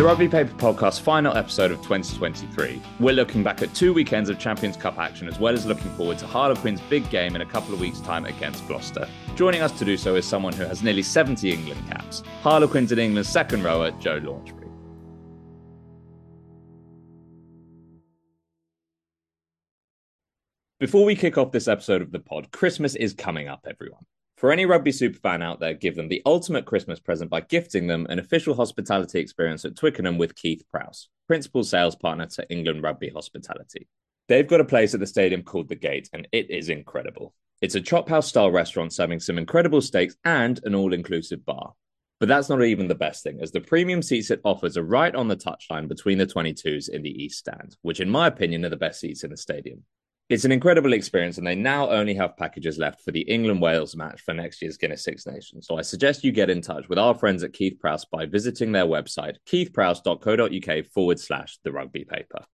the Rugby Paper Podcast final episode of 2023, we're looking back at two weekends of Champions Cup action as well as looking forward to Harlequins' big game in a couple of weeks' time against Gloucester. Joining us to do so is someone who has nearly 70 England caps, Harlequins in England's second rower, Joe Launchbury. Before we kick off this episode of the pod, Christmas is coming up, everyone. For any rugby superfan out there, give them the ultimate Christmas present by gifting them an official hospitality experience at Twickenham with Keith Prowse, principal sales partner to England Rugby Hospitality. They've got a place at the stadium called The Gate, and it is incredible. It's a chop house style restaurant serving some incredible steaks and an all inclusive bar. But that's not even the best thing, as the premium seats it offers are right on the touchline between the 22s in the East Stand, which, in my opinion, are the best seats in the stadium. It's an incredible experience, and they now only have packages left for the England Wales match for next year's Guinness Six Nations. So I suggest you get in touch with our friends at Keith Prowse by visiting their website, keithprowse.co.uk forward slash the rugby paper.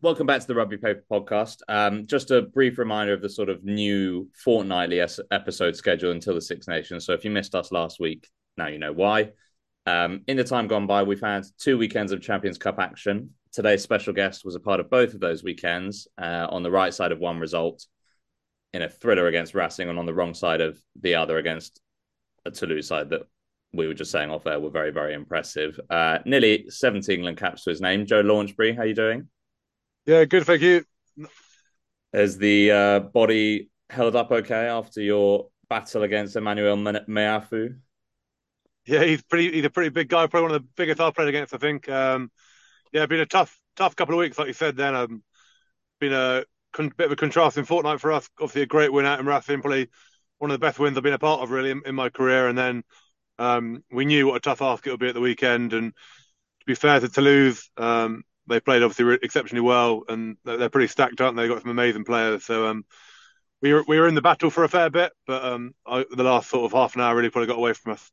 Welcome back to the Rugby Paper podcast. Um, just a brief reminder of the sort of new fortnightly episode schedule until the Six Nations. So if you missed us last week, now you know why. Um, in the time gone by, we've had two weekends of Champions Cup action today's special guest was a part of both of those weekends uh, on the right side of one result in a thriller against Racing and on the wrong side of the other against a Toulouse side that we were just saying off air were very, very impressive. Uh, nearly 70 England caps to his name. Joe Launchbury, how are you doing? Yeah, good, thank you. Has the uh, body held up okay after your battle against Emmanuel Meafou? Yeah, he's pretty. He's a pretty big guy. Probably one of the biggest I've played against. I think. Um, yeah, been a tough, tough couple of weeks, like you said. Then, um, been a con- bit of a contrasting fortnight for us. Obviously, a great win out in Racing, probably one of the best wins I've been a part of really in, in my career. And then um, we knew what a tough ask it would be at the weekend. And to be fair to Toulouse, um, they played obviously exceptionally well, and they're, they're, pretty stacked, aren't they? They've got some amazing players. So um, we were we were in the battle for a fair bit, but um, I, the last sort of half an hour really probably got away from us.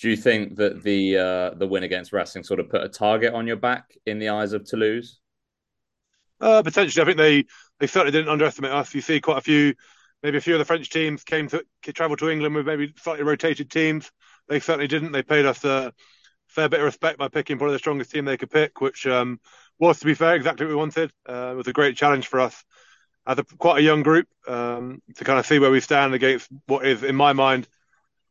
Do you think that the uh, the win against Racing sort of put a target on your back in the eyes of Toulouse? Uh, potentially, I think they they certainly didn't underestimate us. You see quite a few, maybe a few of the French teams came to travel to England with maybe slightly rotated teams. They certainly didn't. They paid us a fair bit of respect by picking probably the strongest team they could pick, which um, was, to be fair, exactly what we wanted. Uh, it was a great challenge for us as a, quite a young group um, to kind of see where we stand against what is, in my mind,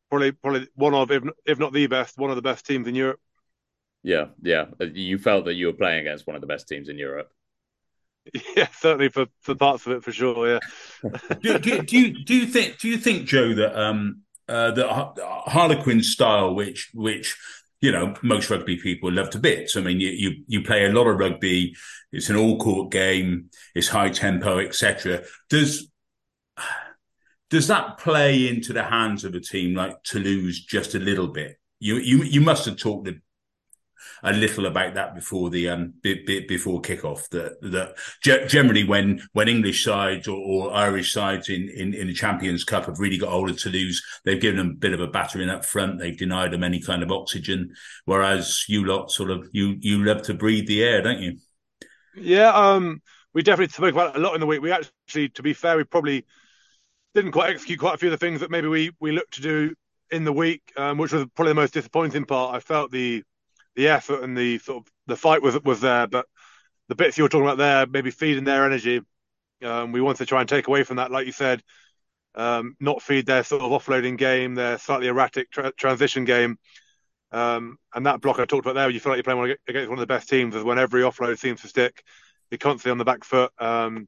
probably probably one of if if not the best, one of the best teams in Europe. Yeah, yeah. You felt that you were playing against one of the best teams in Europe. Yeah, certainly for, for parts of it, for sure. Yeah. do, do, do, you do you think do you think Joe that um uh, the Harlequin style, which which you know most rugby people love to bits. I mean, you you, you play a lot of rugby. It's an all court game. It's high tempo, etc. Does does that play into the hands of a team like Toulouse just a little bit? You you you must have talked a, little about that before the um before kickoff. That that generally when when English sides or, or Irish sides in, in in the Champions Cup have really got hold of Toulouse, they've given them a bit of a battering up front. They've denied them any kind of oxygen. Whereas you lot sort of you you love to breathe the air, don't you? Yeah, um, we definitely spoke about it a lot in the week. We actually, to be fair, we probably didn't quite execute quite a few of the things that maybe we we looked to do in the week, um, which was probably the most disappointing part. I felt the the effort and the sort of the fight was was there, but the bits you were talking about there, maybe feeding their energy, um, we wanted to try and take away from that, like you said, um, not feed their sort of offloading game, their slightly erratic tra- transition game. Um, and that block I talked about there, you feel like you're playing against one of the best teams, is when every offload seems to stick. You're constantly on the back foot. Um,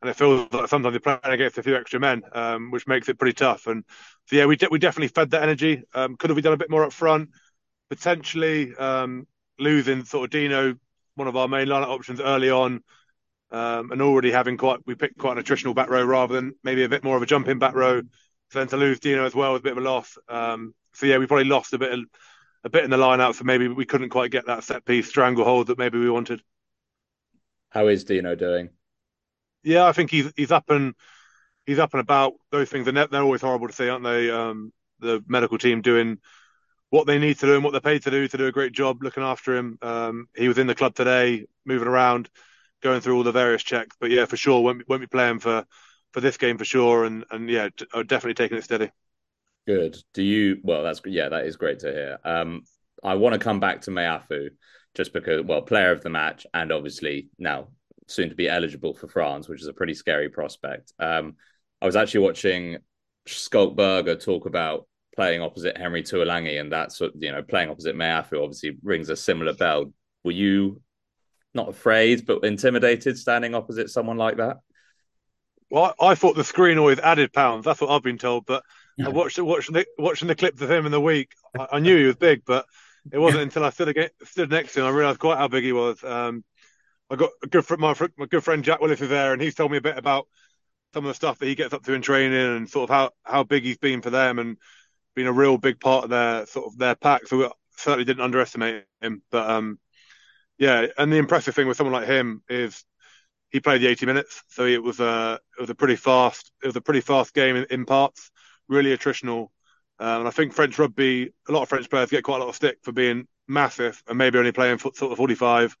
and it feels like sometimes you're playing against a few extra men, um, which makes it pretty tough. And so, yeah, we de- we definitely fed that energy. Um, could have we done a bit more up front? Potentially um, losing sort of Dino, one of our main lineup options early on, um, and already having quite we picked quite an attritional back row rather than maybe a bit more of a jumping back row. So then to lose Dino as well was a bit of a loss. Um, so yeah, we probably lost a bit of, a bit in the line out. So maybe we couldn't quite get that set piece stranglehold that maybe we wanted. How is Dino doing? Yeah, I think he's he's up and he's up and about. Those things are they're always horrible to see, aren't they? Um, the medical team doing what they need to do and what they're paid to do to do a great job looking after him. Um, he was in the club today, moving around, going through all the various checks. But yeah, for sure, won't be, won't be playing for for this game for sure. And and yeah, definitely taking it steady. Good. Do you? Well, that's yeah, that is great to hear. Um, I want to come back to Meafou just because, well, player of the match, and obviously now soon to be eligible for France, which is a pretty scary prospect. Um, I was actually watching Schalk Burger talk about playing opposite Henry Tuilagi, and that's you know playing opposite Meafou obviously rings a similar bell. Were you not afraid but intimidated standing opposite someone like that? Well, I, thought the screen always added pounds. That's what I've been told. But I watched watching the watching the clips of him in the week. I, I knew he was big, but it wasn't until I stood stood next to him I realised quite how big he was. Um, I got a good my, my good friend Jack Willis is there, and he's told me a bit about some of the stuff that he gets up to in training and sort of how, how big he's been for them and been a real big part of their sort of their pack. So we certainly didn't underestimate him. But um, yeah, and the impressive thing with someone like him is he played the 80 minutes, so it was a it was a pretty fast it was a pretty fast game in, in parts, really attritional. Um, and I think French rugby, a lot of French players get quite a lot of stick for being massive and maybe only playing for, sort of 45,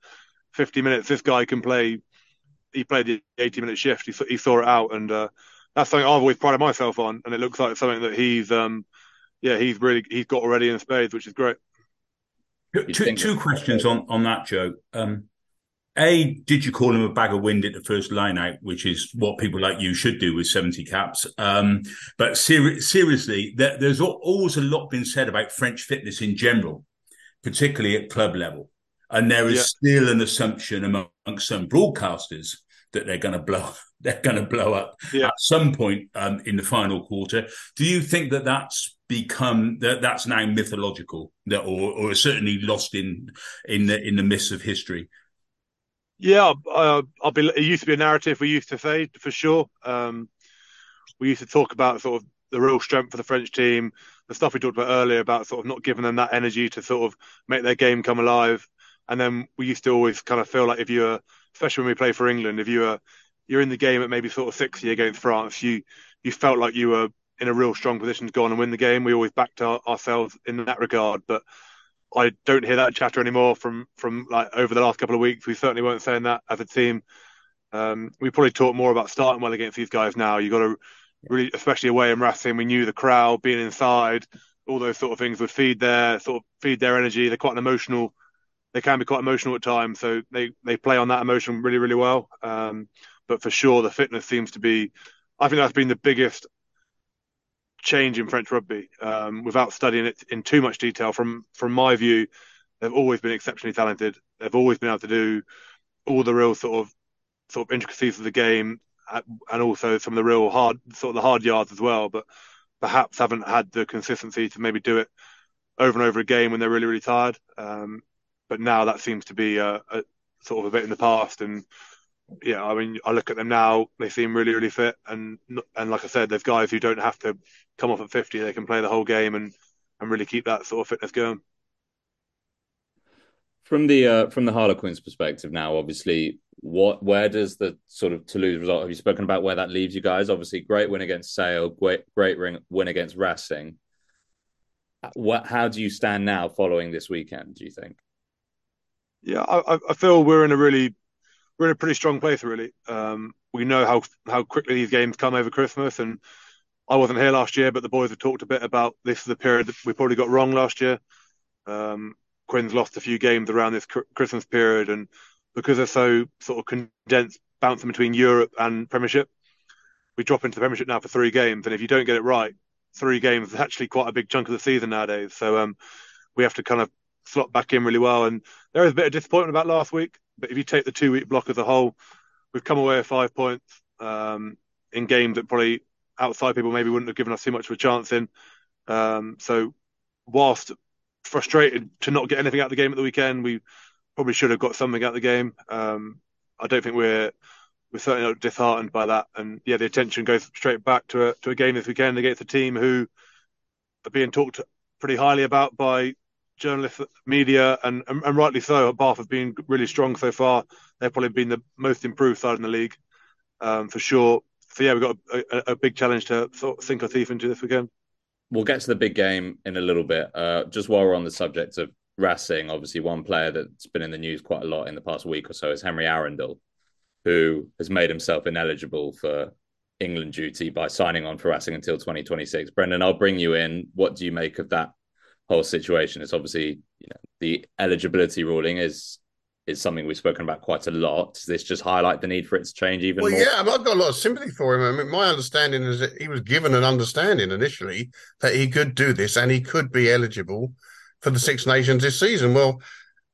50 minutes. This guy can play. He played the 80 minute shift. He, he saw it out, and uh, that's something I've always prided myself on. And it looks like it's something that he's, um, yeah, he's really he's got already in spades, which is great. Two, two questions on on that, Joe. Um, a, did you call him a bag of wind at the first line out, which is what people like you should do with 70 caps? Um, but ser- seriously, there, there's always a lot been said about French fitness in general, particularly at club level. And there is yeah. still an assumption amongst some broadcasters that they're going to blow they're going to blow up yeah. at some point um, in the final quarter. Do you think that that's become that that's now mythological, that or, or certainly lost in in the in the mists of history? Yeah, uh, I'll be. It used to be a narrative we used to say for sure. Um, we used to talk about sort of the real strength for the French team, the stuff we talked about earlier about sort of not giving them that energy to sort of make their game come alive. And then we used to always kind of feel like if you're, especially when we play for England, if you were you're in the game at maybe sort of 60 against France, you you felt like you were in a real strong position to go on and win the game. We always backed our, ourselves in that regard, but I don't hear that chatter anymore from from like over the last couple of weeks. We certainly weren't saying that as a team. Um, we probably talk more about starting well against these guys now. You got to really, especially away in Racing, we knew the crowd being inside, all those sort of things would feed their sort of feed their energy. They're quite an emotional. They can be quite emotional at times, so they they play on that emotion really really well. Um, but for sure, the fitness seems to be. I think that's been the biggest change in French rugby um, without studying it in too much detail. From from my view, they've always been exceptionally talented. They've always been able to do all the real sort of sort of intricacies of the game, and also some of the real hard sort of the hard yards as well. But perhaps haven't had the consistency to maybe do it over and over again when they're really really tired. Um, but now that seems to be a, a, sort of a bit in the past, and yeah, I mean, I look at them now; they seem really, really fit, and and like I said, there's guys who don't have to come off at 50, they can play the whole game and and really keep that sort of fitness going. From the uh, from the Harlequins' perspective now, obviously, what where does the sort of Toulouse result? Have you spoken about where that leaves you guys? Obviously, great win against Sale, great great win against Racing. What? How do you stand now following this weekend? Do you think? Yeah, I, I feel we're in a really we're in a pretty strong place. Really, um, we know how how quickly these games come over Christmas, and I wasn't here last year, but the boys have talked a bit about this is the period that we probably got wrong last year. Um, Quins lost a few games around this Christmas period, and because they're so sort of condensed, bouncing between Europe and Premiership, we drop into the Premiership now for three games, and if you don't get it right, three games is actually quite a big chunk of the season nowadays. So um, we have to kind of slot back in really well, and there is a bit of disappointment about last week. But if you take the two week block as a whole, we've come away with five points um, in games that probably outside people maybe wouldn't have given us too much of a chance in. Um, so, whilst frustrated to not get anything out of the game at the weekend, we probably should have got something out of the game. Um, I don't think we're we're certainly not disheartened by that. And yeah, the attention goes straight back to a to a game this weekend against a team who are being talked pretty highly about by journalists, media, and, and, and rightly so. Bath have been really strong so far. They've probably been the most improved side in the league, um, for sure so yeah, we've got a, a, a, big challenge to sort of sink our teeth into this weekend. We'll get to the big game in a little bit. Uh, just while we're on the subject of Racing, obviously one player that's been in the news quite a lot in the past week or so is Henry Arundell, who has made himself ineligible for England duty by signing on for Racing until 2026. Brendan, I'll bring you in. What do you make of that whole situation. It's obviously you know the eligibility ruling is is something we've spoken about quite a lot. Does this just highlight the need for it to change even well, more? yeah, I've got a lot of sympathy for him. I mean, my understanding is that he was given an understanding initially that he could do this and he could be eligible for the Six Nations this season. Well,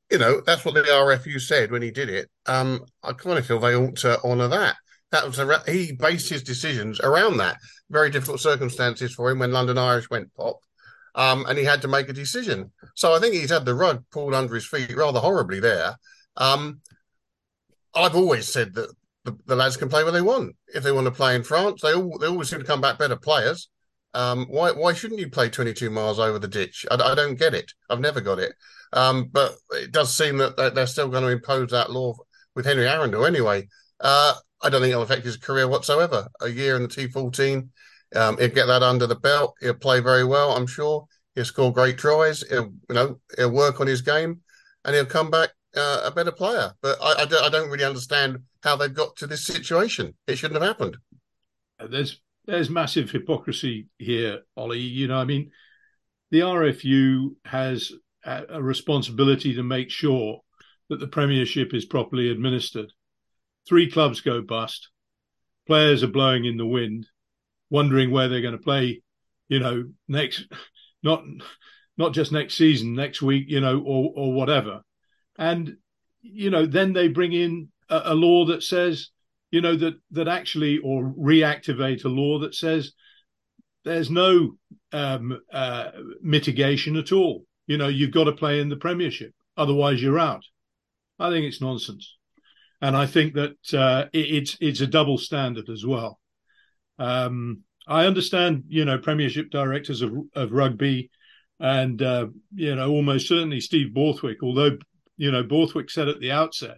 you know, that's what the RFU said when he did it. Um, I kind of feel they ought to honour that. That was a, he based his decisions around that. Very difficult circumstances for him when London Irish went pop, um, and he had to make a decision. So I think he's had the rug pulled under his feet rather horribly there. Um, I've always said that the, the, lads can play where they want. If they want to play in France, they all they always seem to come back better players. Um, why why shouldn't you play 22 miles over the ditch? I, I don't get it. I've never got it. Um, but it does seem that they're still going to impose that law with Henry Arundell anyway. Uh, I don't think it'll affect his career whatsoever. A year in the T14, um, he'll get that under the belt. He'll play very well, I'm sure. He'll score great tries. He'll, you know, he'll work on his game, and he'll come back uh, a better player. But I, I, don't, I don't really understand how they've got to this situation. It shouldn't have happened. Uh, there's there's massive hypocrisy here, Ollie. You know, I mean, the RFU has a, a responsibility to make sure that the Premiership is properly administered. Three clubs go bust. Players are blowing in the wind, wondering where they're going to play. You know, next not not just next season, next week, you know, or or whatever. And you know, then they bring in a, a law that says, you know, that that actually or reactivate a law that says there's no um, uh, mitigation at all. You know, you've got to play in the Premiership, otherwise you're out. I think it's nonsense, and I think that uh, it, it's it's a double standard as well. Um, I understand, you know, Premiership directors of of rugby, and uh, you know, almost certainly Steve Borthwick, although you know, Borthwick said at the outset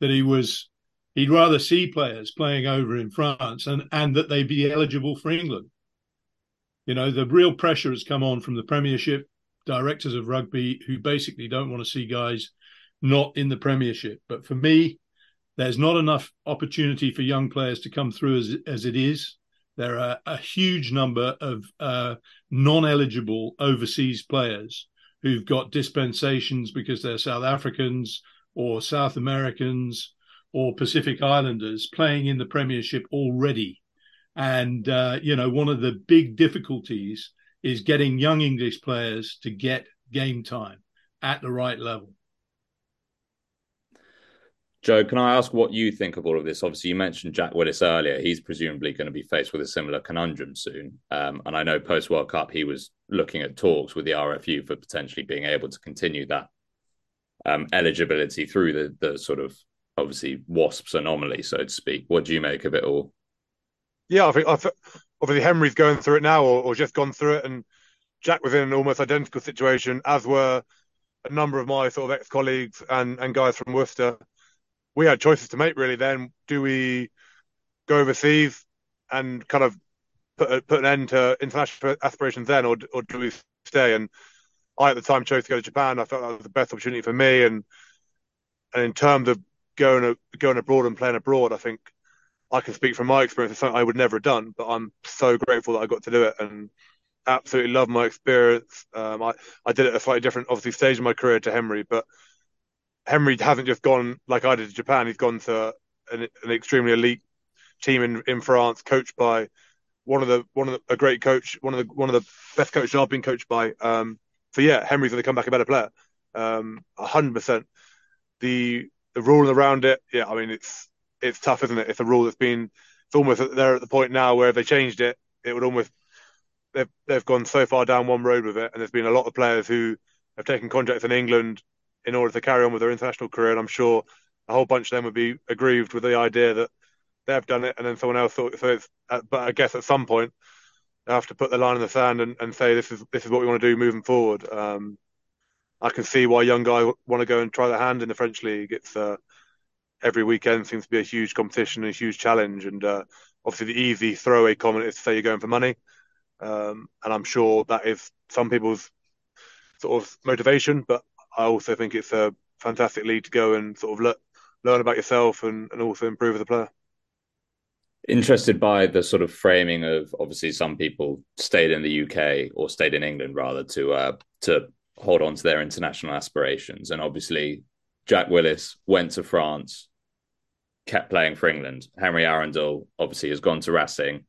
that he was he'd rather see players playing over in France and and that they be eligible for England. You know, the real pressure has come on from the Premiership directors of rugby who basically don't want to see guys not in the Premiership. But for me, there's not enough opportunity for young players to come through as as it is. There are a huge number of uh, non-eligible overseas players who've got dispensations because they're South Africans or South Americans or Pacific Islanders playing in the Premiership already. And, uh, you know, one of the big difficulties is getting young English players to get game time at the right level. Joe, can I ask what you think of all of this? Obviously, you mentioned Jack Willis earlier. He's presumably going to be faced with a similar conundrum soon. Um, and I know post World Cup, he was looking at talks with the RFU for potentially being able to continue that um, eligibility through the, the sort of obviously Wasps anomaly, so to speak. What do you make of it all? Yeah, I think, I obviously Henry's going through it now or, or just gone through it. And Jack was in an almost identical situation, as were a number of my sort of ex colleagues and, and guys from Worcester we had choices to make really. Then do we go overseas and kind of put a, put an end to international aspirations then, or or do we stay? And I at the time chose to go to Japan. I felt that was the best opportunity for me. And and in terms of going going abroad and playing abroad, I think I can speak from my experience. It's something I would never have done, but I'm so grateful that I got to do it and absolutely love my experience. Um, I I did it at a slightly different, obviously, stage of my career to Henry, but Henry hasn't just gone like I did to Japan. He's gone to an, an extremely elite team in, in France, coached by one of the one of the, a great coach, one of the one of the best coaches I've been coached by. Um, so yeah, Henry's going to come back a better player, um, hundred percent. The the rule around it, yeah, I mean it's it's tough, isn't it? It's a rule that's been it's almost they're at the point now where if they changed it, it would almost they've they've gone so far down one road with it, and there's been a lot of players who have taken contracts in England in order to carry on with their international career. And I'm sure a whole bunch of them would be aggrieved with the idea that they've done it and then someone else thought so. Uh, but I guess at some point they have to put the line in the sand and, and say this is this is what we want to do moving forward. Um, I can see why young guys want to go and try their hand in the French league. It's uh, every weekend seems to be a huge competition and a huge challenge. And uh, obviously, the easy throwaway comment is to say you're going for money. Um, and I'm sure that is some people's sort of motivation. But I also think it's a fantastic league to go and sort of le- learn about yourself and, and also improve as a player. Interested by the sort of framing of obviously some people stayed in the UK or stayed in England rather to uh, to hold on to their international aspirations, and obviously Jack Willis went to France, kept playing for England. Henry Arundell obviously has gone to Racing.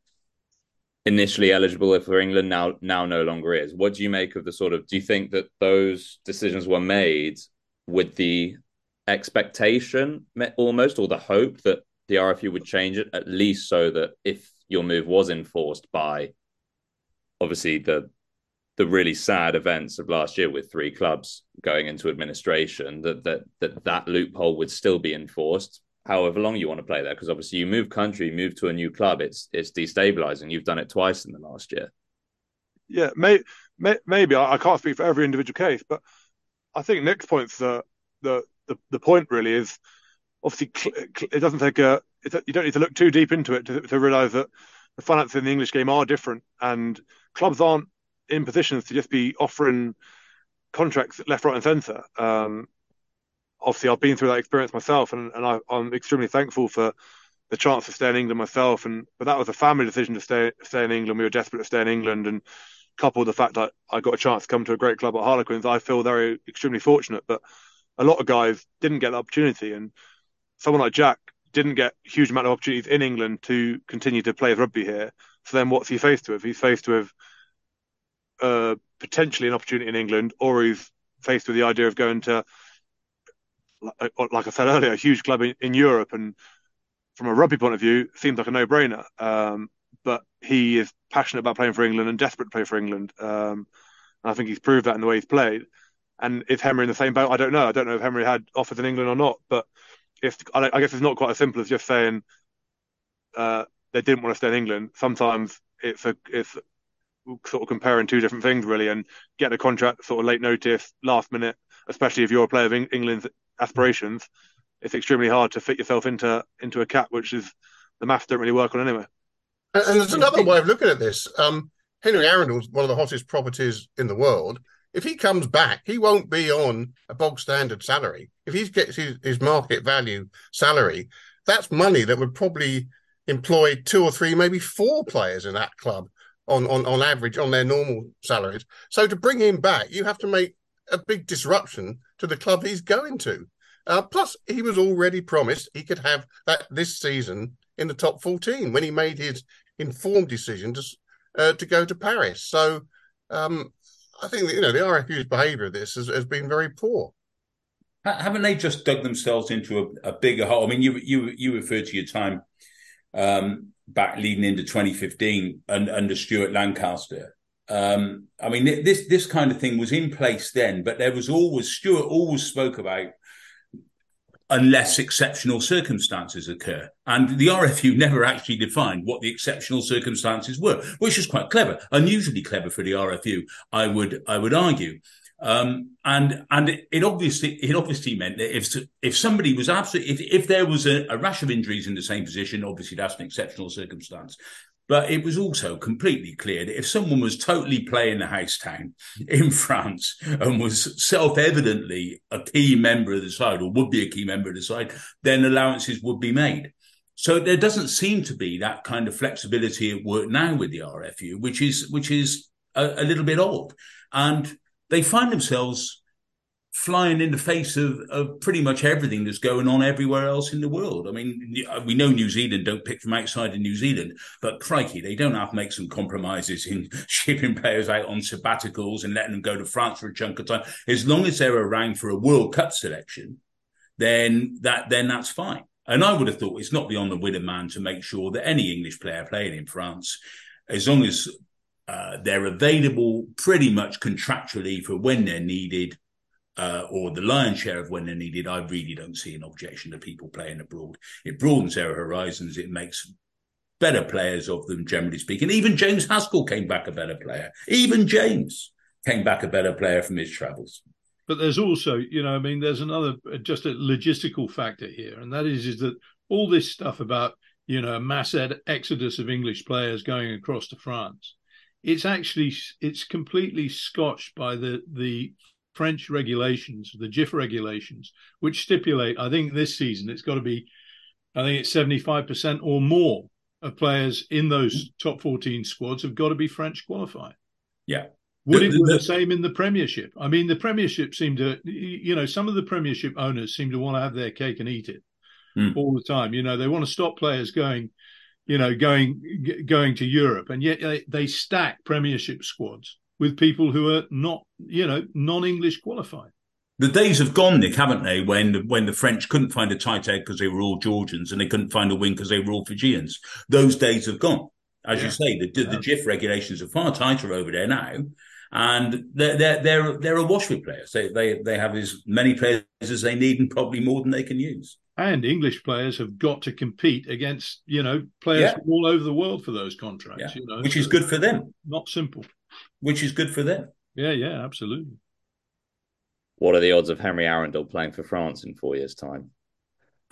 Initially eligible for England, now now no longer is. What do you make of the sort of? Do you think that those decisions were made with the expectation, almost, or the hope that the RFU would change it at least so that if your move was enforced by, obviously the the really sad events of last year with three clubs going into administration that that that that loophole would still be enforced however long you want to play there because obviously you move country move to a new club it's it's destabilizing. You've done it twice in the last year. Yeah may, may, maybe. I, I, can't speak for every individual case but i think Nick's point's the the the, the point really is obviously it doesn't take a you don't need to look too deep into it to, to realize that the finances in the english game are different and clubs aren't in positions to just be offering contracts left, right, and centre. Um, obviously, I've been through that experience myself, and, and I, am extremely thankful for the chance to stay in England myself. And but that was a family decision to stay stay in England. We were desperate to stay in England, and coupled with the fact that I got a chance to come to a great club at Harlequins, I feel very extremely fortunate. But a lot of guys didn't get the opportunity, and someone like Jack didn't get a huge amount of opportunities in England to continue to play rugby here. So then, what's he faced with? He's faced with uh, potentially an opportunity in England, or he's faced with the idea of going to, like I said earlier, a huge club in, in Europe. And from a rugby point of view, seems like a no-brainer. Um, but he is passionate about playing for England and desperate to play for England. Um, and I think he's proved that in the way he's played. And is Henry in the same boat? I don't know. I don't know if Henry had offers in England or not. But if I, I guess it's not quite as simple as just saying uh, they didn't want to stay in England. Sometimes it's a it's sort of comparing two different things really, and get a contract sort of late notice, last minute, especially if you're a player of England's aspirations. It's extremely hard to fit yourself into into a cap, which is the maths don't really work on anyway. And, and there's another way of looking at this. Um, Henry Arundell's one of the hottest properties in the world. If he comes back, he won't be on a bog standard salary. If he gets his, his market value salary, that's money that would probably employ two or three, maybe four players in that club on, on, on average on their normal salaries. So to bring him back, you have to make a big disruption to the club he's going to. Uh, plus, he was already promised he could have that this season in the top 14 when he made his informed decision to uh, to go to Paris. So um, I think you know the RFU's behaviour of this has, has, been very poor. Haven't they just dug themselves into a, a bigger hole? I mean, you you you referred to your time um, back leading into 2015 and under Stuart Lancaster. Um, I mean, this this kind of thing was in place then, but there was always Stuart always spoke about unless exceptional circumstances occur. And the RFU never actually defined what the exceptional circumstances were, which is quite clever, unusually clever for the RFU, I would I would argue. Um, and and it, obviously it obviously meant that if if somebody was absolutely if, if there was a, a rash of injuries in the same position, obviously that's an exceptional circumstance. But it was also completely clear that if someone was totally playing the house town in France and was self evidently a key member of the side or would be a key member of the side, then allowances would be made. So there doesn't seem to be that kind of flexibility at work now with the RFU, which is which is a, a little bit odd. And they find themselves flying in the face of, of pretty much everything that's going on everywhere else in the world. I mean, we know New Zealand don't pick from outside of New Zealand, but crikey, they don't have to make some compromises in shipping players out on sabbaticals and letting them go to France for a chunk of time. As long as they're around for a World Cup selection, then that then that's fine. And I would have thought it's not beyond the wit of man to make sure that any English player playing in France, as long as uh, they're available pretty much contractually for when they're needed, uh, or the lion's share of when they're needed. I really don't see an objection to people playing abroad. It broadens their horizons. It makes better players of them, generally speaking. Even James Haskell came back a better player. Even James came back a better player from his travels. But there's also, you know, I mean, there's another just a logistical factor here, and that is is that all this stuff about you know a mass ed- exodus of English players going across to France it's actually it's completely scotched by the the French regulations, the JIFF regulations, which stipulate. I think this season it's got to be, I think it's seventy five percent or more of players in those top 14 squads have got to be French qualified. Yeah. Would it be the, same in the Premiership? I mean, the Premiership seem to, you know, some of the Premiership owners seem to want to have their cake and eat it Hmm. all the time. You know, they want to stop players going, you know, going g- going to Europe, and yet they, they stack Premiership squads with people who are not, you know, non-English qualified. The days have gone, Nick, haven't they? When the, when the French couldn't find a tight end because they were all Georgians, and they couldn't find a wing because they were all Fijians. Those days have gone. As you say, the, the JIFF regulations are far tighter over there now, and they're they're they're, they're awash with players. They, they they have as many players as they need, and probably more than they can use. And English players have got to compete against, you know, players Yeah. from all over the world for those contracts. Yeah. You know, Which is good for them. Not simple. Which is good for them. Yeah, yeah, absolutely. What are the odds of Henry Arundell playing for France in four years' time?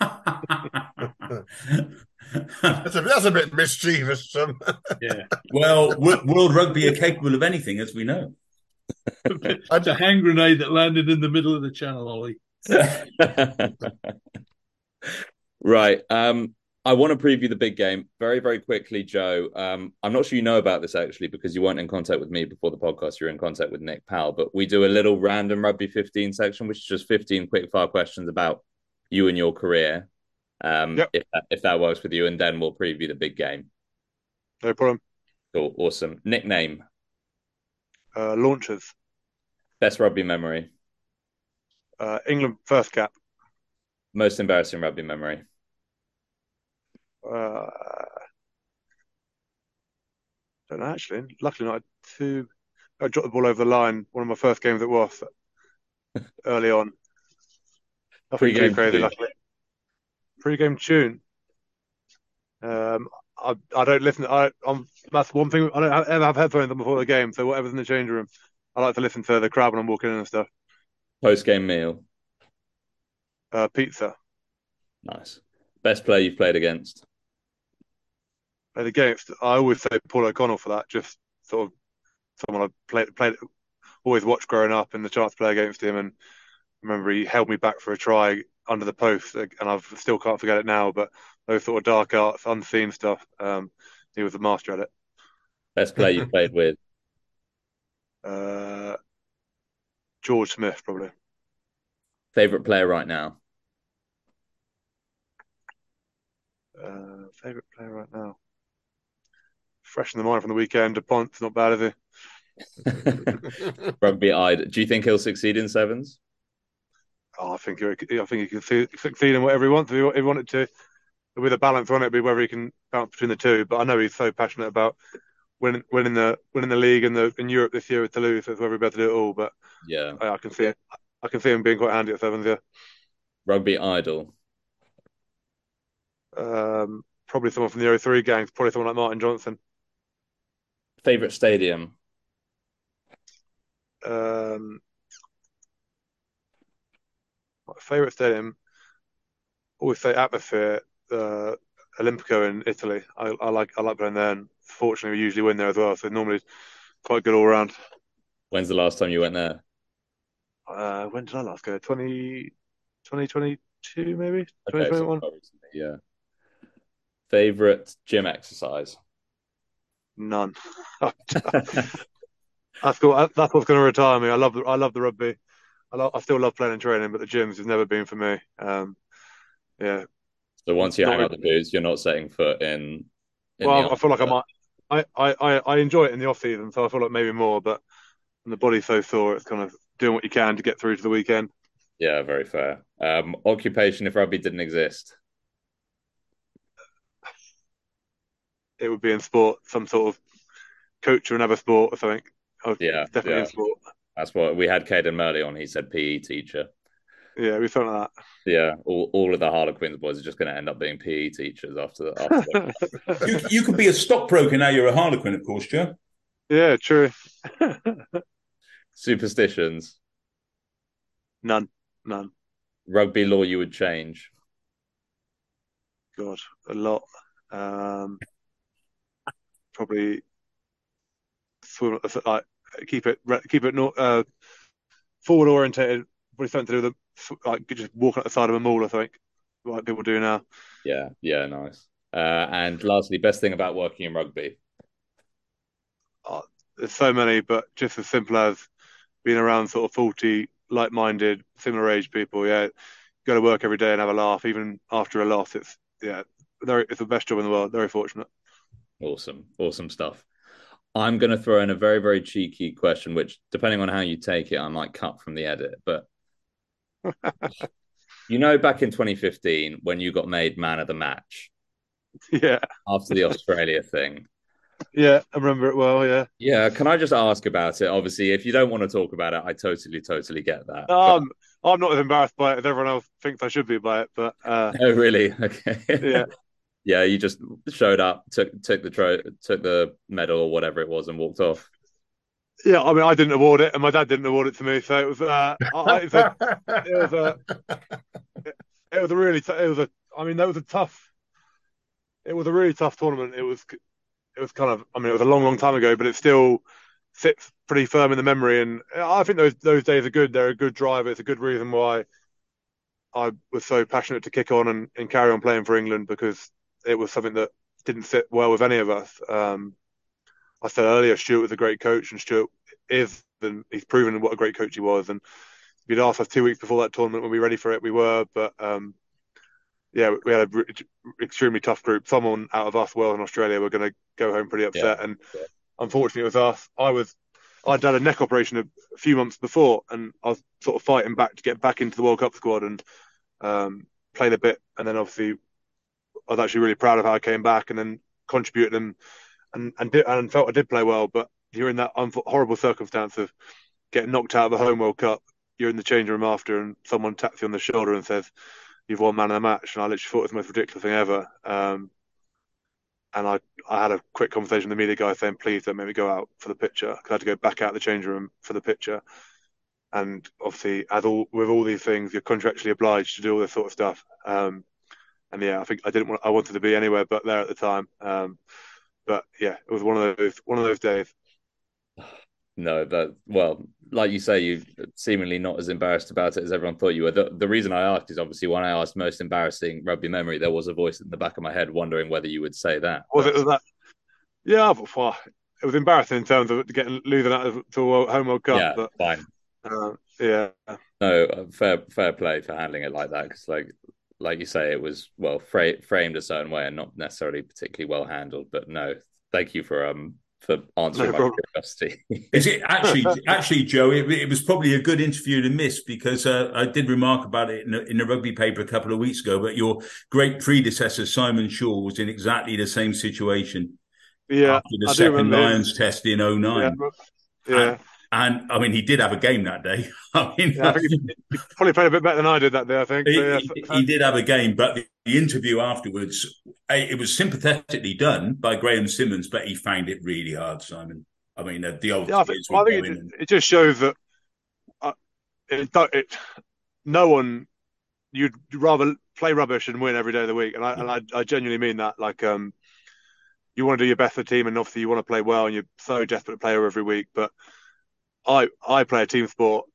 That's a, that's a bit mischievous. Um, Yeah. well, wo- world rugby are capable of anything, as we know. it's a hand grenade that landed in the middle of the channel, Ollie. right. Um, I want to preview the big game very, very quickly, Joe. Um, I'm not sure you know about this actually because you weren't in contact with me before the podcast. You're in contact with Nick Powell, but we do a little random rugby 15 section, which is just 15 quick fire questions about you and your career. Um, Yep. if that, if that works with you, and then we'll preview the big game. No problem. Cool, awesome. Nickname, Uh, launchers. best rugby memory, Uh, England first cap. most embarrassing rugby memory, Uh, don't know actually. Luckily not too. I dropped the ball over the line. One of my first games at Wasp early on. Nothing too crazy. tune. Luckily. Pre-game tune. Um, I I don't listen. I I'm that's one thing. I don't have, ever have headphones on before the game. So whatever's in the change room, I like to listen to the crowd when I'm walking in and stuff. post game meal. Uh, pizza. Nice. Best player you've played against. And against, I always say Paul O'Connell for that. Just sort of someone I played played always watched growing up, and the chance to play against him. And I remember he held me back for a try under the post, and I still can't forget it now. But those sort of dark arts, unseen stuff, um, he was a master at it. Best player you've played with. Uh, George Smith, probably. Favorite player right now. Uh, favorite player right now. Fresh in the mind from the weekend. Dupont's not bad, is he? Rugby eyed. Do you think he'll succeed in sevens? Oh, I think he, I think he can succeed in whatever he wants. If he, if he wanted to, with a balance on it, it'd be whether he can bounce between the two. But I know he's so passionate about winning, winning the winning the league and the in Europe this year with Toulouse. So it's whether he'd be able to do it all. But Yeah. I, I can see it. I can see him being quite handy at sevens. Yeah. Rugby idol. Um, probably someone from the 03 gangs. Probably someone like Martin Johnson. Favorite stadium. Um, my favorite stadium. Always say atmosphere. Uh, Olimpico in Italy. I, I like I like playing there, and fortunately we usually win there as well. So normally quite good all round. When's the last time you went there? Uh, when did I last go? 20, 2022 maybe? Okay, so 2021? quite yeah. Favorite gym exercise. None. That's cool. That's what's going to retire me. I love the, I love the rugby. I, love, I still love playing and training, but the gyms has never been for me. Um, yeah. So once you Not hang out the booze, you're not setting foot in. in Well, the I feel like I might. I, I, I, I enjoy it in the off season, so I feel like maybe more. But when the body's so sore, it's kind of doing what you can to get through to the weekend. Yeah, very fair. Um, occupation if rugby didn't exist. It would be in sport, some sort of coach or another sport or something. Oh, Yeah, definitely yeah. in sport. That's what we had Cadan Murley on. He said PE teacher. Yeah, we something like that. Yeah, all, all of the Harlequins boys are just going to end up being PE teachers after the. After that. You, you could be a stockbroker now. You're a Harlequin, of course, Joe. yeah, true. Superstitions. None, none. Rugby law you would change. God, a lot. Um, probably swim, like keep it keep it not uh, forward orientated. Probably something to do with the, like just walking at the side of a mall. I think like people do now. Yeah, yeah, nice. Uh, and lastly, best thing about working in rugby? Oh, there's so many, but just as simple as being around sort of 40 like-minded, similar age people. Yeah, go to work every day and have a laugh, even after a loss. It's yeah, it's the best job in the world. Very fortunate. Awesome, awesome stuff. I'm going to throw in a very, very cheeky question, which, depending on how you take it, I might cut from the edit. But you know, back in 2015, when you got made man of the match, yeah, after the Australia thing, yeah, I remember it well. Yeah, yeah. Can I just ask about it? Obviously, if you don't want to talk about it, I totally, totally get that. Um, but... I'm not as embarrassed by it as everyone else thinks I should be by it. But uh... oh, really? Okay. yeah. Yeah, you just showed up, took took the tro- took the medal or whatever it was, and walked off. Yeah, I mean, I didn't award it, and my dad didn't award it to me, so it was. Uh, I, it was a, it was a, it, was a really, t- it was a. I mean, that was a tough. It was a really tough tournament. It was, it was kind of. I mean, it was a long, long time ago, but it still sits pretty firm in the memory. And I think those those days are good. They're a good driver. It's a good reason why I was so passionate to kick on and, and carry on playing for England because it was something that didn't sit well with any of us. Um, I said earlier, Stuart was a great coach, and Stuart is, and he's proven what a great coach he was. And if you'd asked us two weeks before that tournament, when we were ready for it, we were. But um, yeah, we had an extremely tough group. Someone out of us, well in Australia, were going to go home pretty upset, yeah. and yeah. unfortunately, it was us. I was. I'd done a neck operation a, a few months before, and I was sort of fighting back to get back into the World Cup squad and um, played a bit, and then obviously I was actually really proud of how I came back and then contributed and and and, did, and felt I did play well. But you're in that horrible circumstance of getting knocked out of the home World Cup. You're in the change room after, and someone taps you on the shoulder and says, "You've won man of the match." And I literally thought it was the most ridiculous thing ever. Um, and I, I had a quick conversation with the media guy saying, "Please don't make me go out for the picture," because I had to go back out the change room for the picture. And obviously, as all with all these things, you're contractually obliged to do all this sort of stuff. Um, and yeah, I think I didn't want I wanted to be anywhere but there at the time. Um, but yeah, it was one of those one of those days. No, that well, like you say, you seemingly not as embarrassed about it as everyone thought you were. The, the reason I asked is obviously when I asked most embarrassing rugby memory, there was a voice in the back of my head wondering whether you would say that. Was it that? Yeah, but, well, it was embarrassing in terms of getting losing out to a home World Cup. Yeah, but, fine. Uh, yeah. No, uh, fair fair play for handling it like that because like like you say, it was well fra- framed a certain way and not necessarily particularly well handled. But no, thank you for um for answering no my curiosity. Is it actually actually Joe? It, it, was probably a good interview to miss because uh, I did remark about it in a, in a rugby paper a couple of weeks ago. But your great predecessor Simon Shaw was in exactly the same situation. Yeah, after the I second Lions test in 09. Yeah, yeah. And I mean, he did have a game that day. I mean, yeah, I he, he, probably played a bit better than I did that day. I think he, yeah. he did have a game, but the, the, interview afterwards, it was sympathetically done by Graham Simmons, but he found it really hard, Simon. I mean, the old. Yeah, I think, I think it, and... it, just shows that uh, it, it, no one you'd rather play rubbish and win every day of the week, and I, and I, I genuinely mean that. Like, um, you want to do your best for the team, and obviously you want to play well, and you're so desperate to play every week, but I I play a team sport.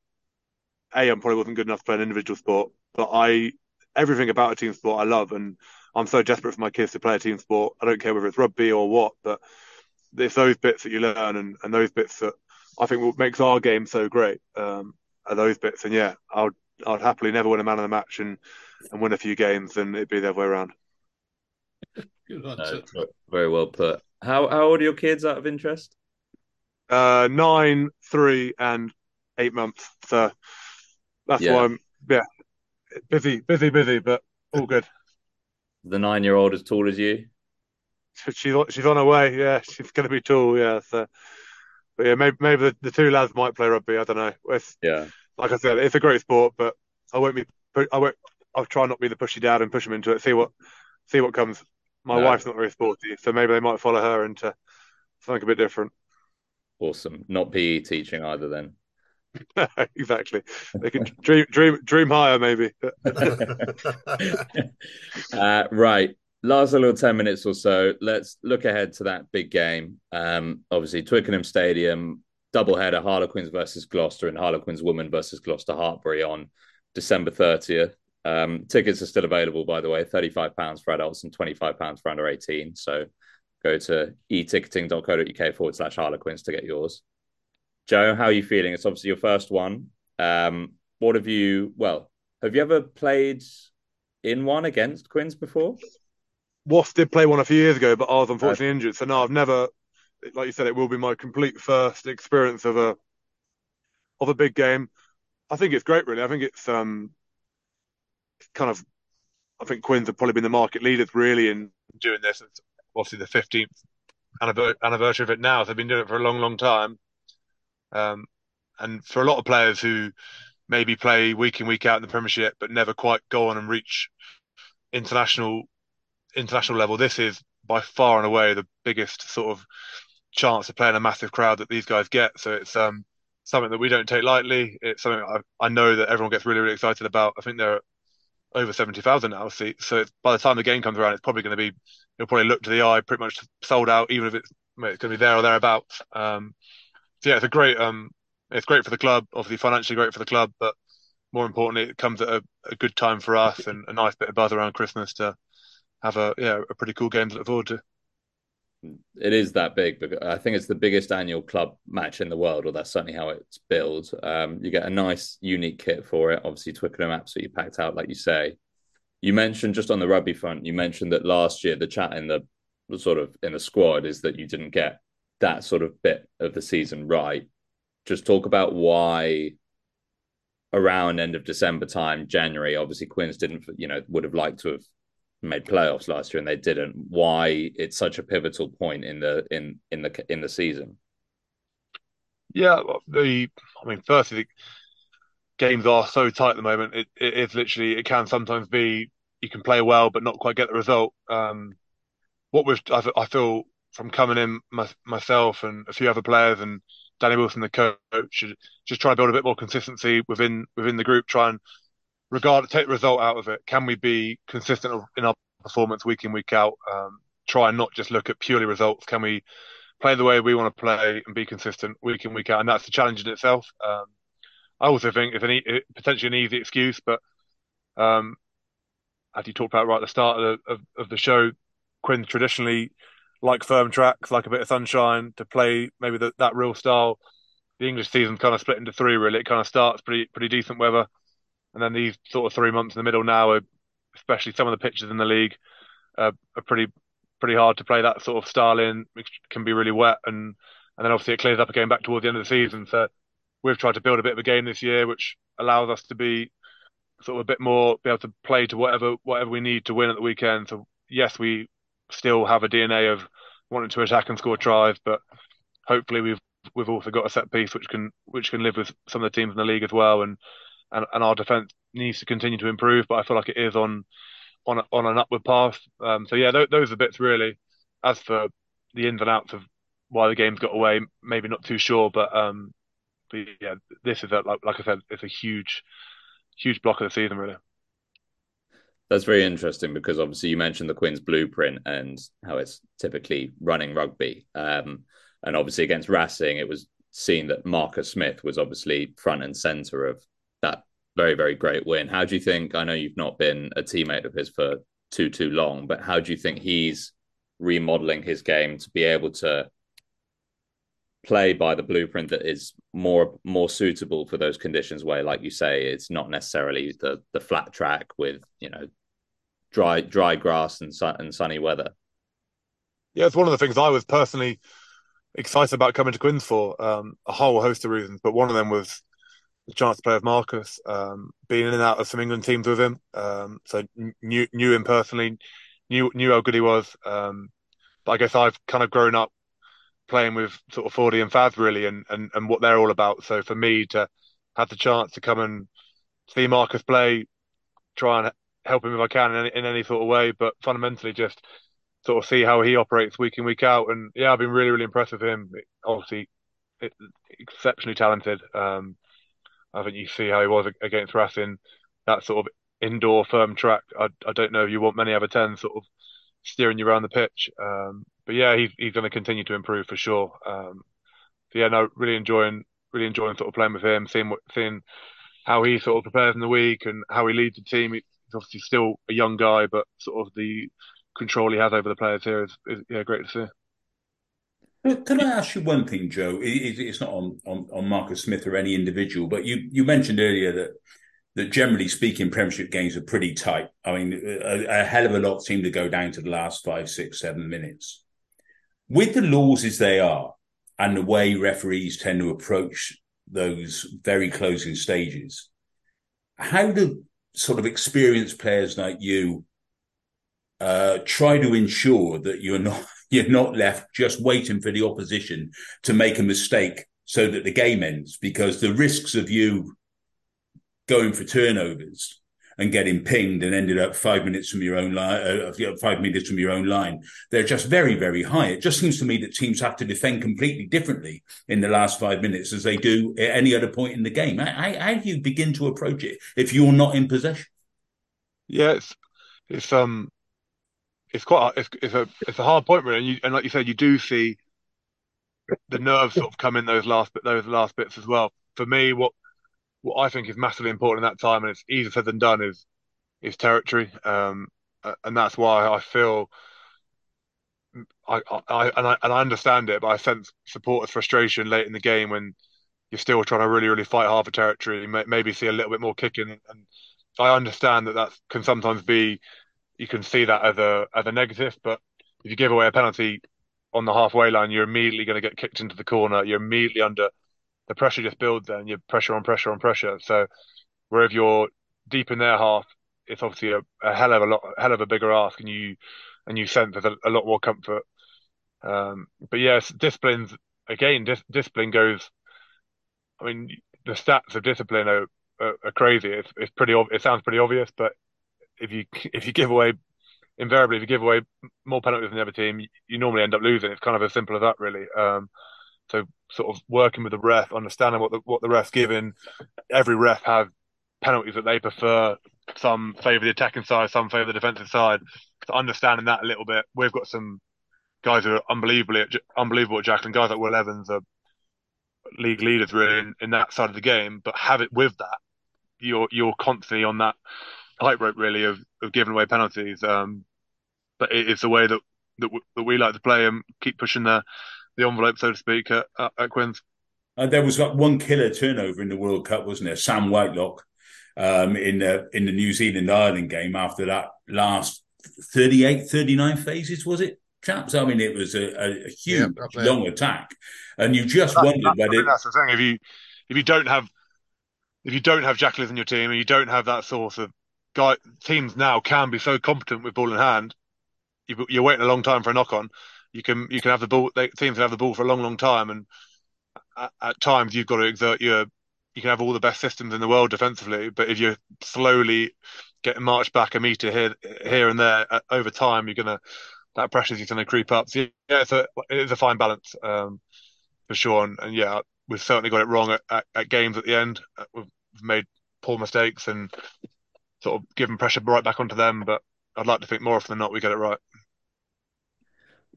A, I probably wasn't good enough to play an individual sport, but I everything about a team sport I love, and I'm so desperate for my kids to play a team sport. I don't care whether it's rugby or what, but it's those bits that you learn, and, and those bits that I think what makes our game so great um, are those bits. And yeah, I'd I'd happily never win a man of the match and and win a few games, and it'd be the other way around. No, very well put. How how old are your kids out of interest? Uh, nine, three, and eight months. So that's yeah. why I'm yeah busy, busy, busy, but all good. The nine-year-old as tall as you. She's she's on her way. Yeah, she's going to be tall. Yeah, so but yeah, maybe maybe the, the two lads might play rugby. I don't know. It's, yeah, like I said, it's a great sport, but I won't be. I won't. I'll try not to be the pushy dad and push them into it. See what see what comes. My no. wife's not very sporty, so maybe they might follow her into something a bit different. Awesome. Not PE teaching either then. exactly. They can dream dream dream higher maybe. uh, right. Last little 10 minutes or so. Let's look ahead to that big game. Um, obviously, Twickenham Stadium, double doubleheader Harlequins versus Gloucester and Harlequins women versus Gloucester Hartpury on December 30th. Um, tickets are still available, by the way, £35 for adults and £25 for under 18. So go to eticketing.co.uk forward slash Harlequins to get yours. Joe, how are you feeling? It's obviously your first one. Um, what have you, well, have you ever played in one against Quins before? Wasp did play one a few years ago, but I was unfortunately uh, injured. So no, I've never, like you said, it will be my complete first experience of a of a big game. I think it's great, really. I think it's um kind of, I think Quins have probably been the market leaders really in doing this. It's obviously the 15th anniversary of it now. So they've been doing it for a long, long time. Um, and for a lot of players who maybe play week in week out in the Premiership but never quite go on and reach international international level, this is by far and away the biggest sort of chance of playing a massive crowd that these guys get. So it's um, something that we don't take lightly. It's something I, I know that everyone gets really really excited about. I think they're over seventy thousand now seats. So by the time the game comes around, it's probably going to be you'll probably look to the eye pretty much sold out, even if it's, it's going to be there or thereabouts. Um, so yeah, it's a great um, it's great for the club, obviously financially great for the club, but more importantly, it comes at a, a good time for us and a nice bit of buzz around Christmas to have a yeah a pretty cool game to look forward to. It is that big, but I think it's the biggest annual club match in the world, or that's certainly how it's billed. Um, you get a nice, unique kit for it. Obviously, Twickenham absolutely packed out, like you say. You mentioned just on the rugby front, you mentioned that last year the chat in the, sort of in the squad is that you didn't get that sort of bit of the season right. Just talk about why around end of December time, January, obviously Quins didn't, you know, would have liked to have made playoffs last year and they didn't. Why it's such a pivotal point in the in in the in the season? Yeah, the I mean, firstly, the games are so tight at the moment. It, it is literally it can sometimes be you can play well but not quite get the result. Um, what we've I, feel from coming in my, myself and a few other players and Danny Wilson, the coach, should just try to build a bit more consistency within within the group. Try and regard take the result out of it. Can we be consistent in our performance week in week out? Um, try and not just look at purely results. Can we play the way we want to play and be consistent week in week out? And that's the challenge in itself. Um, I also think it's an e- potentially an easy excuse, but um, as you talked about right at the start of the, of, of the show, Quins traditionally like firm tracks, like a bit of sunshine to play maybe the, that real style. The English season kind of split into three. Really, it kind of starts pretty pretty decent weather, and then these sort of three months in the middle now, are, especially some of the pitches in the league, uh, are pretty pretty hard to play that sort of style in. Which can be really wet, and and then obviously it clears up again back towards the end of the season. So we've tried to build a bit of a game this year, which allows us to be sort of a bit more be able to play to whatever whatever we need to win at the weekend. So yes, we still have a DNA of wanting to attack and score tries, but hopefully we've we've also got a set piece which can which can live with some of the teams in the league as well, and and, and our defence needs to continue to improve. But I feel like it is on on on an upward path. Um, so yeah, th- those are bits really. As for the ins and outs of why the game's got away, maybe not too sure, but um, but yeah, this is a, like like I said, it's a huge huge block of the season really. That's very interesting because obviously you mentioned the Quins blueprint and how it's typically running rugby. Um, and obviously against Racing, it was seen that Marcus Smith was obviously front and center of that very, very great win. How do you think? I know you've not been a teammate of his for too, too long, but how do you think he's remodeling his game to be able to play by the blueprint that is more more suitable for those conditions where like you say it's not necessarily the the flat track with you know dry dry grass and sun and sunny weather yeah it's one of the things i was personally excited about coming to quins for um, a whole host of reasons but one of them was the chance to play with marcus um, being in and out of some england teams with him um, so knew knew him personally knew knew how good he was um, but i guess i've kind of grown up playing with sort of Fordy and Faz really, and, and and what they're all about. So for me to have the chance to come and see Marcus play, try and help him if I can in any, in any sort of way, but fundamentally just sort of see how he operates week in week out. And yeah, I've been really really impressed with him. Obviously, exceptionally talented. Um, I think you see how he was against Racing, that sort of indoor firm track. I, I don't know if you want many other ten sort of steering you around the pitch. Um, but yeah, he's he's going to continue to improve for sure. Um, so yeah, no, really enjoying really enjoying sort of playing with him, seeing what seeing how he sort of prepares in the week and how he leads the team. he's obviously still a young guy, but sort of the control he has over the players here is, is yeah, great to see. Can I ask you one thing, Joe? It's not on, on, on Marcus Smith or any individual, but you, you mentioned earlier that that generally speaking, Premiership games are pretty tight. I mean, a, a, hell of a lot seem to go down to the last five, six, seven minutes. With the laws as they are, and the way referees tend to approach those very closing stages, how do sort of experienced players like you uh, try to ensure that you're not you're not left just waiting for the opposition to make a mistake so that the game ends? Because the risks of you going for turnovers and getting pinged and ended up five minutes from your own line, uh, five meters from your own line. They're just very, very high. It just seems to me that teams have to defend completely differently in the last five minutes as they do at any other point in the game. How, how do you begin to approach it if you're not in possession? Yeah, if, it's um, it's quite it's, it's a it's a hard point, really. And, you, and like you said, you do see the nerves sort of come in those last those last bits as well. For me, what what I think is massively important in that time, and it's easier said than done, is is territory, um, and that's why I feel. I, I and I and I understand it, but I sense supporters' frustration late in the game when you're still trying to really, really fight hard for territory. Maybe see a little bit more kicking, and I understand that that can sometimes be. You can see that as a as a negative, but if you give away a penalty on the halfway line, you're immediately going to get kicked into the corner. You're immediately under the pressure just builds then. You're pressure on pressure on pressure. So wherever you're deep in their half, it's obviously a, a hell of a lot, hell of a bigger ask, and you and you sense there's a, a lot more comfort. Um, but yes, disciplines again. Dis, discipline goes. I mean, the stats of discipline are, are, are crazy. It's, it's pretty. It sounds pretty obvious, but if you if you give away invariably if you give away more penalties than the other team, you, you normally end up losing. It's kind of as simple as that, really. Um, so sort of working with the ref, understanding what the what the ref's giving. Every ref have penalties that they prefer. Some favour the attacking side, some favour the defensive side. So understanding that a little bit, we've got some guys who are unbelievably unbelievable at jackling. Guys like Will Evans are league leaders really in, in that side of the game. But have it with that, you're you're constantly on that tightrope really of, of giving away penalties. Um, but it, it's the way that that, w- that we like to play and keep pushing the the envelope, so to speak, at, at, at Quins. Uh, there was like one killer turnover in the World Cup, wasn't there? Sam Whitelock um, in the in the New Zealand Ireland game after that last 38, 39 phases, was it, chaps? I mean, it was a, a, a huge, yeah, long attack, and you just that, wondered that, whether. That's the thing. If you if you don't have if you don't have Jack in your team and you don't have that sort of guy, teams now can be so competent with ball in hand. You, you're waiting a long time for a knock on you can you can have the ball. They, teams can have the ball for a long, long time, and at, at, times you've got to exert your. You can have all the best systems in the world defensively, but if you're slowly getting marched back a meter here, here and there uh, over time, you're gonna that pressure's going to creep up. So yeah, it's a it's a fine balance um, for sure, and, and, yeah, we've certainly got it wrong at, at, at games at the end. Uh, we've made poor mistakes and sort of given pressure right back onto them, but I'd like to think more often than not we get it right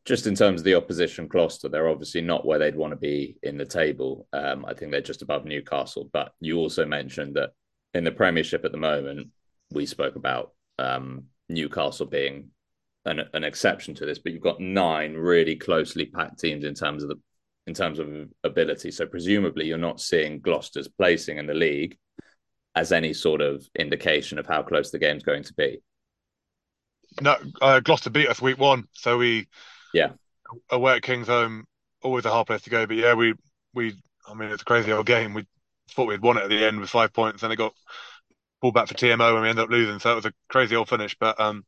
just in terms of the opposition, Gloucester, they're obviously not where they'd want to be in the table. Um, I think they're just above Newcastle. But you also mentioned that in the Premiership at the moment, we spoke about um, Newcastle being an, an, exception to this, but you've got nine really closely packed teams in terms of the in terms of ability. So presumably, you're not seeing Gloucester's placing in the league as any sort of indication of how close the game's going to be. No, uh, Gloucester beat us week one, so we yeah. Away at Kingsholm, always a hard place to go. But yeah, we we I mean it's a crazy old game. We thought we'd won it at the end with five points, and it got pulled back for TMO and we ended up losing. So it was a crazy old finish. But um,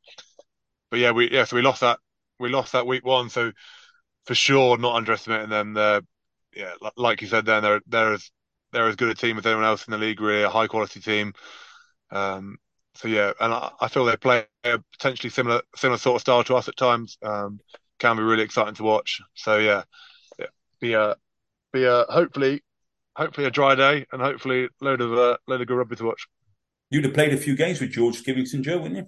but yeah, we yeah, so we lost that we lost that week one. So for sure, not underestimating them. They're yeah, like you said, then they're they're as they're as good a team as anyone else in the league. Really, a high quality team. Um, so yeah, and I, I, feel they play a potentially similar similar sort of style to us at times. Um, can be really exciting to watch. So yeah, yeah be a be a hopefully hopefully a dry day and hopefully a load of uh, load of good rugby to watch. You'd have played a few games with George Skivington, Joe, wouldn't you?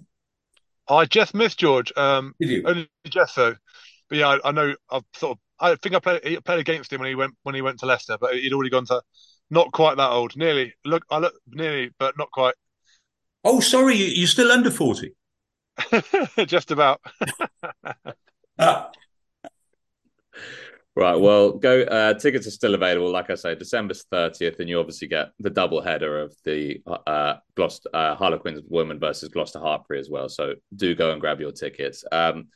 I just missed George. Um, Did you? Only just so, but yeah, I, I know. I've sort of. I think I played played against him when he went when he went to Leicester, but he'd already gone to not quite that old. Nearly look, I look nearly, but not quite. Oh, sorry, you're still under 40. Just about. Uh, Right. Well, go. Uh, tickets are still available. Like I say, December thirtieth, and you obviously get the double header of the uh, Gloucester uh, Harlequins women versus Gloucester Hartpury as well. So do go and grab your tickets. Um,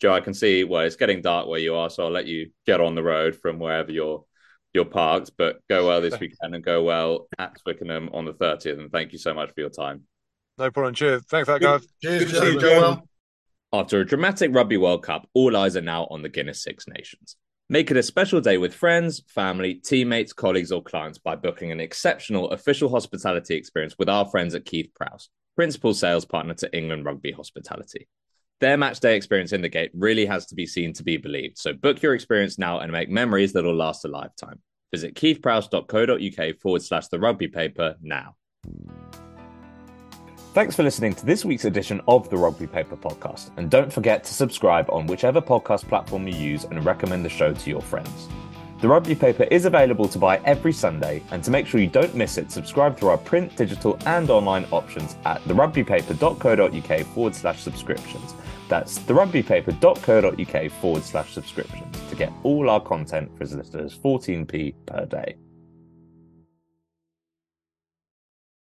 Joe, I can see. Well, it's getting dark where you are, so I'll let you get on the road from wherever you're you're parked. But go well this weekend and go well at Twickenham on the thirtieth. And thank you so much for your time. No problem. Cheers. Thanks for that, guys. Cheers, Good to see you, Joe. Joe. Well, After a dramatic Rugby World Cup, all eyes are now on the Guinness Six Nations. Make it a special day with friends, family, teammates, colleagues, or clients by booking an exceptional official hospitality experience with our friends at Keith Prowse, principal sales partner to England Rugby Hospitality. Their match day experience in the gate really has to be seen to be believed. So book your experience now and make memories that'll last a lifetime. Visit keithprowse.co.uk forward slash the rugby paper now. Thanks for listening to this week's edition of the Rugby Paper Podcast. And don't forget to subscribe on whichever podcast platform you use and recommend the show to your friends. The Rugby Paper is available to buy every Sunday, and to make sure you don't miss it, subscribe through our print, digital, and online options at therugbypaper.co.uk forward slash subscriptions. That's therugbypaper.co.uk forward slash subscriptions to get all our content for as little as 14p per day.